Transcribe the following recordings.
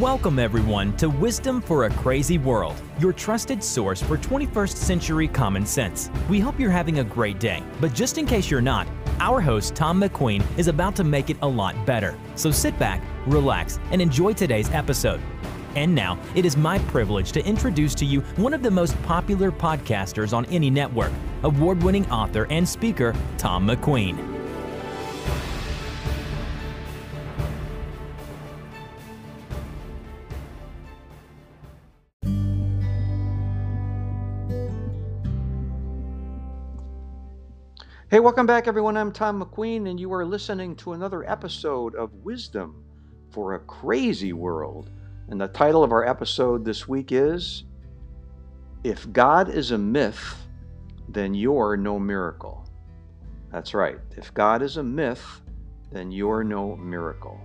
Welcome, everyone, to Wisdom for a Crazy World, your trusted source for 21st century common sense. We hope you're having a great day, but just in case you're not, our host, Tom McQueen, is about to make it a lot better. So sit back, relax, and enjoy today's episode. And now, it is my privilege to introduce to you one of the most popular podcasters on any network, award winning author and speaker, Tom McQueen. Hey, welcome back, everyone. I'm Tom McQueen, and you are listening to another episode of Wisdom for a Crazy World. And the title of our episode this week is If God is a Myth, then You're No Miracle. That's right. If God is a myth, then you're no miracle.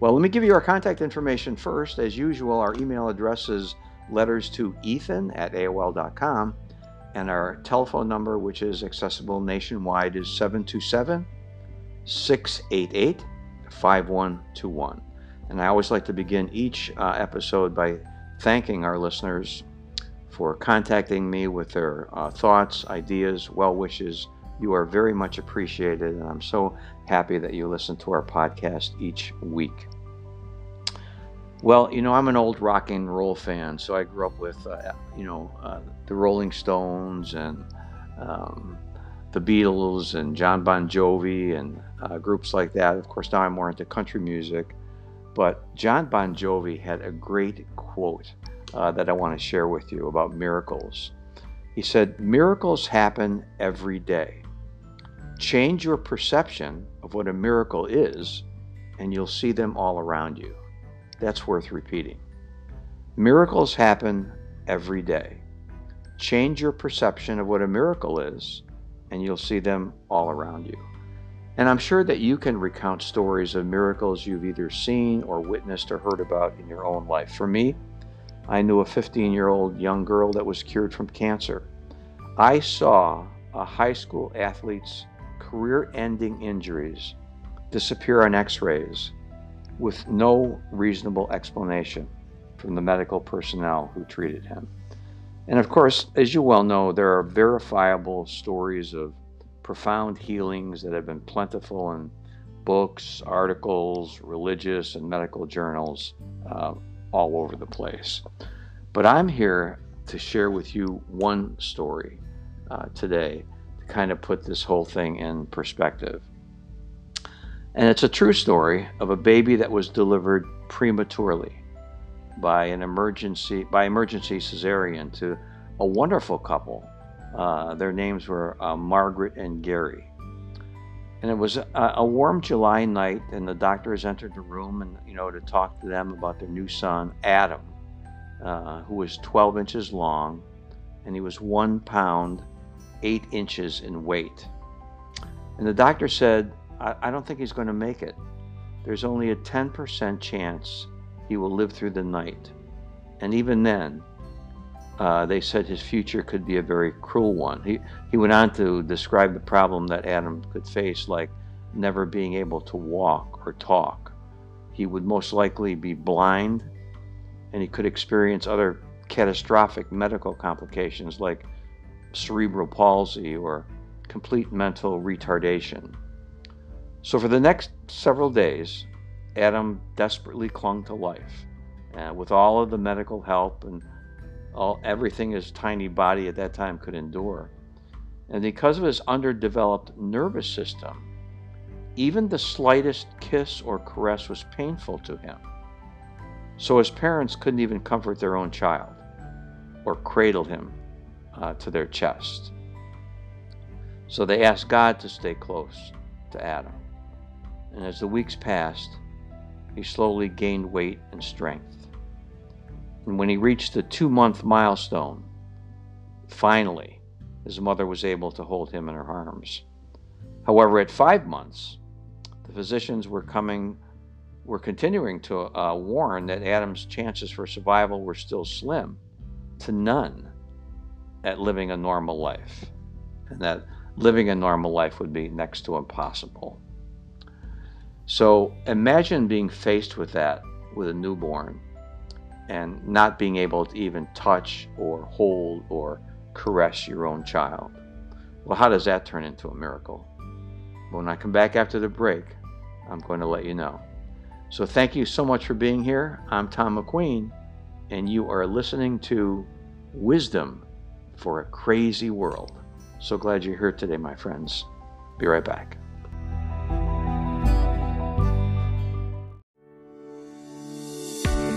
Well, let me give you our contact information first. As usual, our email address is letters to Ethan at AOL.com and our telephone number, which is accessible nationwide, is 727 688 5121. And I always like to begin each uh, episode by thanking our listeners for contacting me with their uh, thoughts, ideas, well wishes. You are very much appreciated, and I'm so happy that you listen to our podcast each week. Well, you know, I'm an old rock and roll fan, so I grew up with, uh, you know, uh, the Rolling Stones and um, the Beatles and Jon Bon Jovi and uh, groups like that. Of course, now I'm more into country music, but Jon Bon Jovi had a great quote uh, that I want to share with you about miracles. He said, Miracles happen every day. Change your perception of what a miracle is, and you'll see them all around you. That's worth repeating. Miracles happen every day. Change your perception of what a miracle is, and you'll see them all around you. And I'm sure that you can recount stories of miracles you've either seen or witnessed or heard about in your own life. For me, I knew a 15 year old young girl that was cured from cancer. I saw a high school athlete's career ending injuries disappear on x rays with no reasonable explanation from the medical personnel who treated him. And of course, as you well know, there are verifiable stories of profound healings that have been plentiful in books, articles, religious, and medical journals uh, all over the place. But I'm here to share with you one story uh, today to kind of put this whole thing in perspective. And it's a true story of a baby that was delivered prematurely by an emergency by emergency cesarean to a wonderful couple. Uh, their names were uh, Margaret and Gary. And it was a, a, warm July night, and the doctors entered the room and you know to talk to them about their new son, Adam, uh, who was 12 inches long, and he was one pound eight inches in weight. And the doctor said I, I don't think he's going to make it. There's only a 10% chance he will live through the night. And even then, uh, they said his future could be a very cruel one. He, he went on to describe the problem that Adam could face like never being able to walk or talk. He would most likely be blind, and he could experience other catastrophic medical complications like cerebral palsy or complete mental retardation. So, for the next several days, Adam desperately clung to life. Uh, with all of the medical help and all, everything his tiny body at that time could endure. And because of his underdeveloped nervous system, even the slightest kiss or caress was painful to him. So his parents couldn't even comfort their own child or cradle him uh, to their chest. So they asked God to stay close to Adam and as the weeks passed, he slowly gained weight and strength. And when he reached the two month milestone, finally, his mother was able to hold him in her arms. However, at five months, the physicians were coming were continuing to uh, warn that Adam's chances for survival were still slim to none at living a normal life, and that living a normal life would be next to impossible. So imagine being faced with that with a newborn and not being able to even touch or hold or caress your own child. Well, how does that turn into a miracle? When I come back after the break, I'm going to let you know. So, thank you so much for being here. I'm Tom McQueen, and you are listening to Wisdom for a Crazy World. So glad you're here today, my friends. Be right back.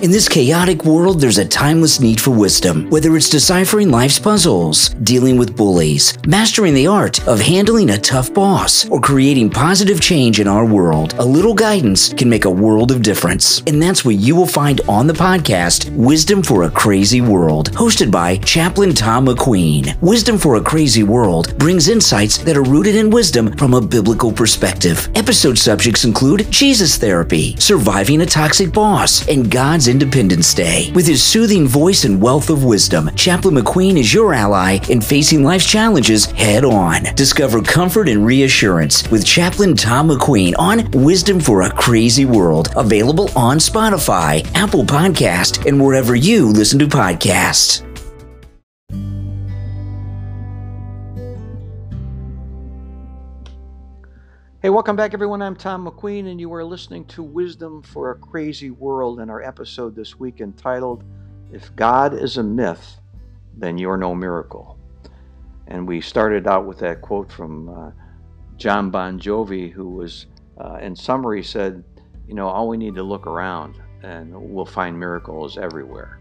In this chaotic world, there's a timeless need for wisdom. Whether it's deciphering life's puzzles, dealing with bullies, mastering the art of handling a tough boss, or creating positive change in our world, a little guidance can make a world of difference. And that's what you will find on the podcast, Wisdom for a Crazy World, hosted by Chaplain Tom McQueen. Wisdom for a Crazy World brings insights that are rooted in wisdom from a biblical perspective. Episode subjects include Jesus therapy, surviving a toxic boss, and God's Independence Day. With his soothing voice and wealth of wisdom, Chaplain McQueen is your ally in facing life's challenges head on. Discover comfort and reassurance with Chaplain Tom McQueen on Wisdom for a Crazy World, available on Spotify, Apple Podcast, and wherever you listen to podcasts. Hey, welcome back, everyone. I'm Tom McQueen, and you are listening to Wisdom for a Crazy World in our episode this week entitled, If God is a Myth, Then You're No Miracle. And we started out with that quote from uh, Jon Bon Jovi, who was, uh, in summary, said, You know, all we need to look around and we'll find miracles everywhere.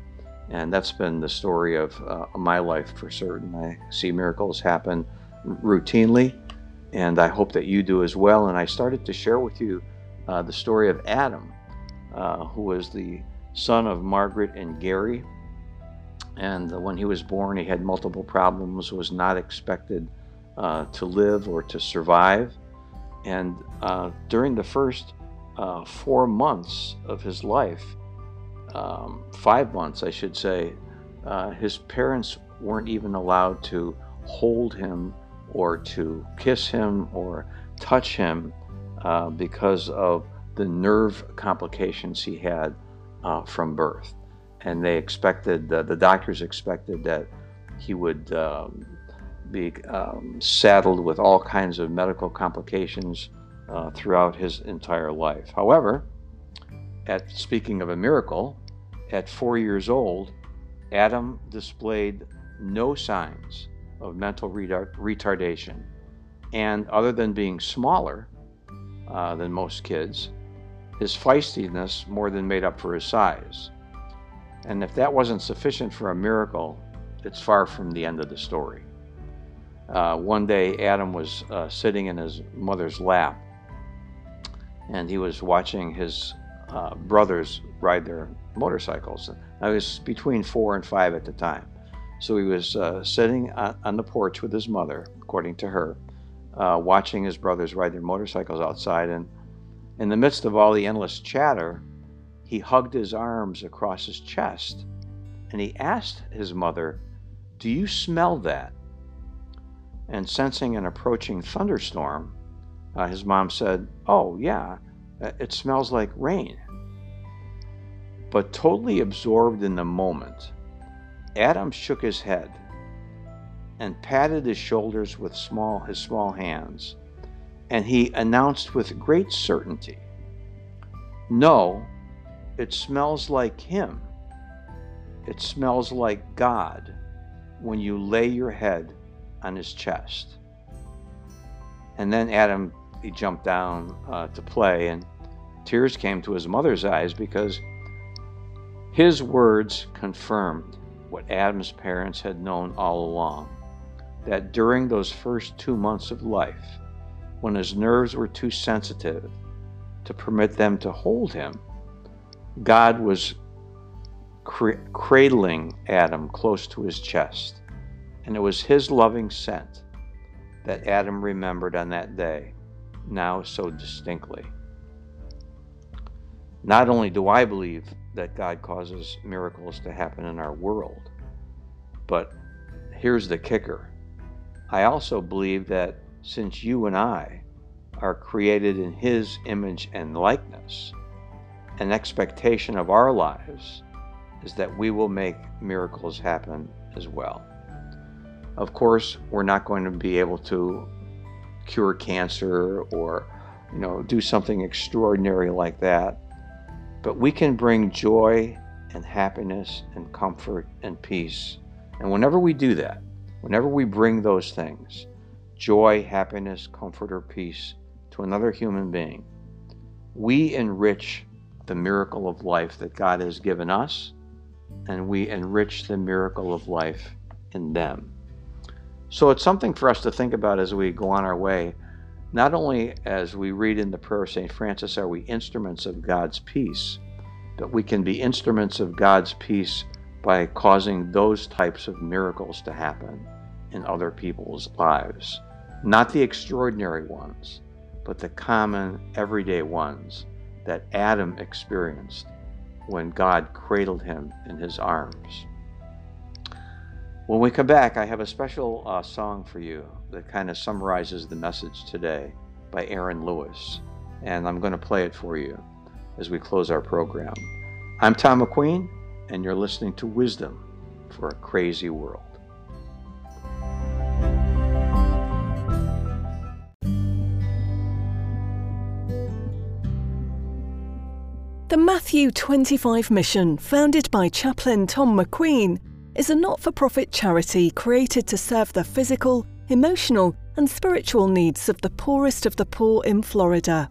And that's been the story of uh, my life for certain. I see miracles happen routinely and I hope that you do as well. And I started to share with you uh, the story of Adam, uh, who was the son of Margaret and Gary. And when he was born, he had multiple problems, was not expected uh, to live or to survive. And uh, during the first uh, four months of his life, um, five months, I should say, uh, his parents weren't even allowed to hold him or to kiss him or touch him uh, because of the nerve complications he had uh, from birth. And they expected, uh, the doctors expected that he would um, be um, saddled with all kinds of medical complications uh, throughout his entire life. However, at speaking of a miracle, at four years old, Adam displayed no signs of mental retardation. And other than being smaller uh, than most kids, his feistiness more than made up for his size. And if that wasn't sufficient for a miracle, it's far from the end of the story. Uh, one day, Adam was uh, sitting in his mother's lap, and he was watching his uh, brothers ride their motorcycles. I was between four and five at the time. So he was uh, sitting on the porch with his mother, according to her, uh, watching his brothers ride their motorcycles outside. And in the midst of all the endless chatter, he hugged his arms across his chest and he asked his mother, Do you smell that? And sensing an approaching thunderstorm, uh, his mom said, Oh, yeah, uh, it smells like rain. But totally absorbed in the moment, Adam shook his head and patted his shoulders with small, his small hands, and he announced with great certainty, No, it smells like him. It smells like God when you lay your head on his chest. And then Adam, he jumped down uh, to play, and tears came to his mother's eyes because his words confirmed what Adam's parents had known all along that during those first two months of life, when his nerves were too sensitive to permit them to hold him, God was cr- cradling Adam close to his chest. And it was his loving scent that Adam remembered on that day, now so distinctly. Not only do I believe that God causes miracles to happen in our world. But here's the kicker I also believe that since you and I are created in His image and likeness, an expectation of our lives is that we will make miracles happen as well. Of course, we're not going to be able to cure cancer or you know do something extraordinary like that, but we can bring joy and happiness and comfort and peace. And whenever we do that, whenever we bring those things, joy, happiness, comfort, or peace to another human being, we enrich the miracle of life that God has given us, and we enrich the miracle of life in them. So it's something for us to think about as we go on our way. Not only as we read in the prayer of St. Francis are we instruments of God's peace, but we can be instruments of God's peace by causing those types of miracles to happen in other people's lives. Not the extraordinary ones, but the common, everyday ones that Adam experienced when God cradled him in his arms. When we come back, I have a special uh, song for you that kind of summarizes the message today by Aaron Lewis, and I'm going to play it for you as we close our program. I'm Tom McQueen, and you're listening to Wisdom for a Crazy World. The Matthew 25 Mission, founded by chaplain Tom McQueen, is a not for profit charity created to serve the physical, emotional, and spiritual needs of the poorest of the poor in Florida.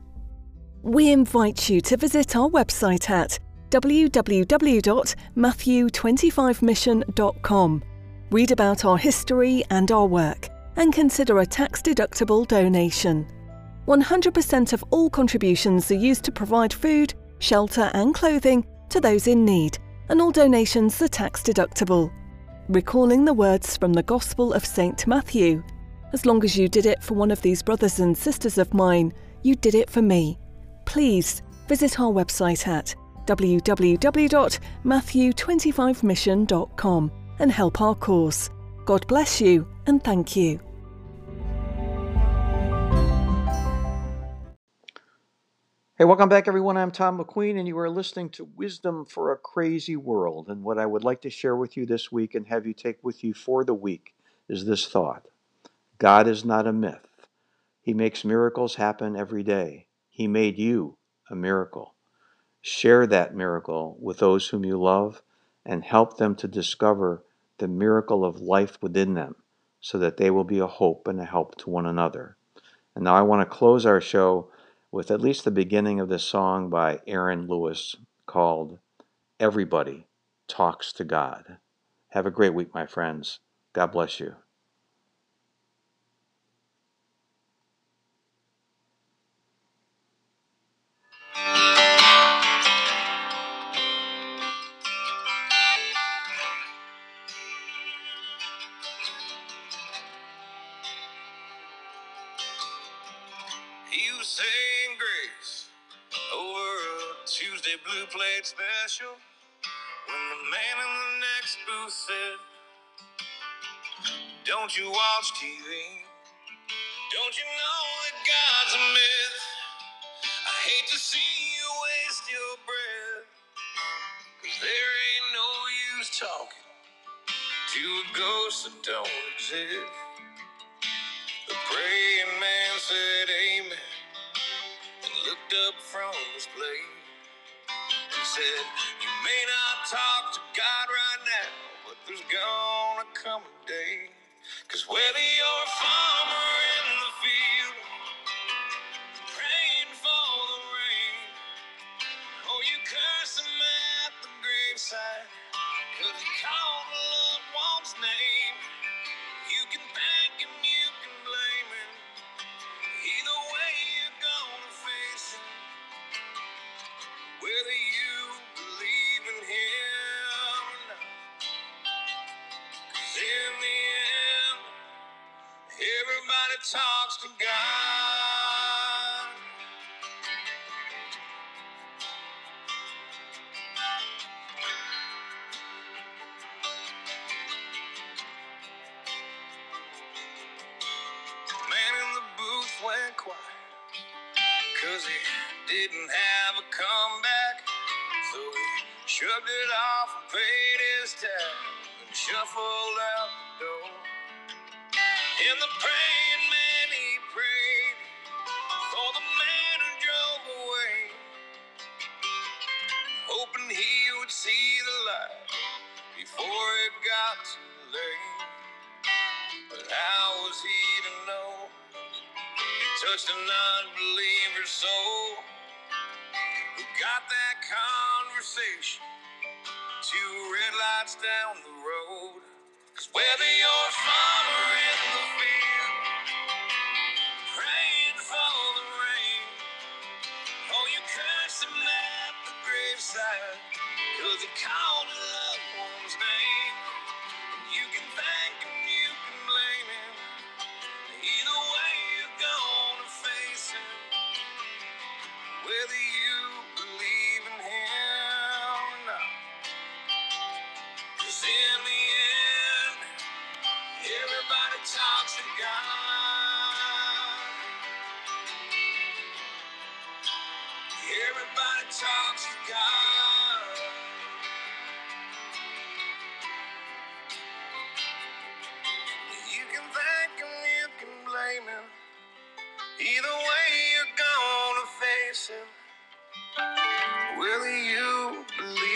We invite you to visit our website at www.matthew25mission.com, read about our history and our work, and consider a tax deductible donation. 100% of all contributions are used to provide food, shelter, and clothing to those in need, and all donations are tax deductible. Recalling the words from the Gospel of St. Matthew As long as you did it for one of these brothers and sisters of mine, you did it for me. Please visit our website at www.matthew25mission.com and help our cause. God bless you and thank you. Hey, welcome back, everyone. I'm Tom McQueen, and you are listening to Wisdom for a Crazy World. And what I would like to share with you this week and have you take with you for the week is this thought God is not a myth. He makes miracles happen every day. He made you a miracle. Share that miracle with those whom you love and help them to discover the miracle of life within them so that they will be a hope and a help to one another. And now I want to close our show with at least the beginning of this song by Aaron Lewis called Everybody Talks to God. Have a great week, my friends. God bless you. Special when the man in the next booth said, Don't you watch TV? Don't you know that God's a myth? I hate to see you waste your breath. Cause there ain't no use talking to a ghost that don't exist. The praying man said amen and looked up from his plate and said, You may not talk to God right now, but there's gonna come a day. Cause whether you're a farmer to God. Man in the booth went quiet. Cause he didn't have a comeback. So he shrugged it off and paid his tab and shuffled out the door. In the praying he would see the light before it got too late. But how was he to know? He touched an unbeliever's soul who got that conversation two red lights down the road. Cause whether you're a farmer him. Either way, you're gonna face him. Will you believe?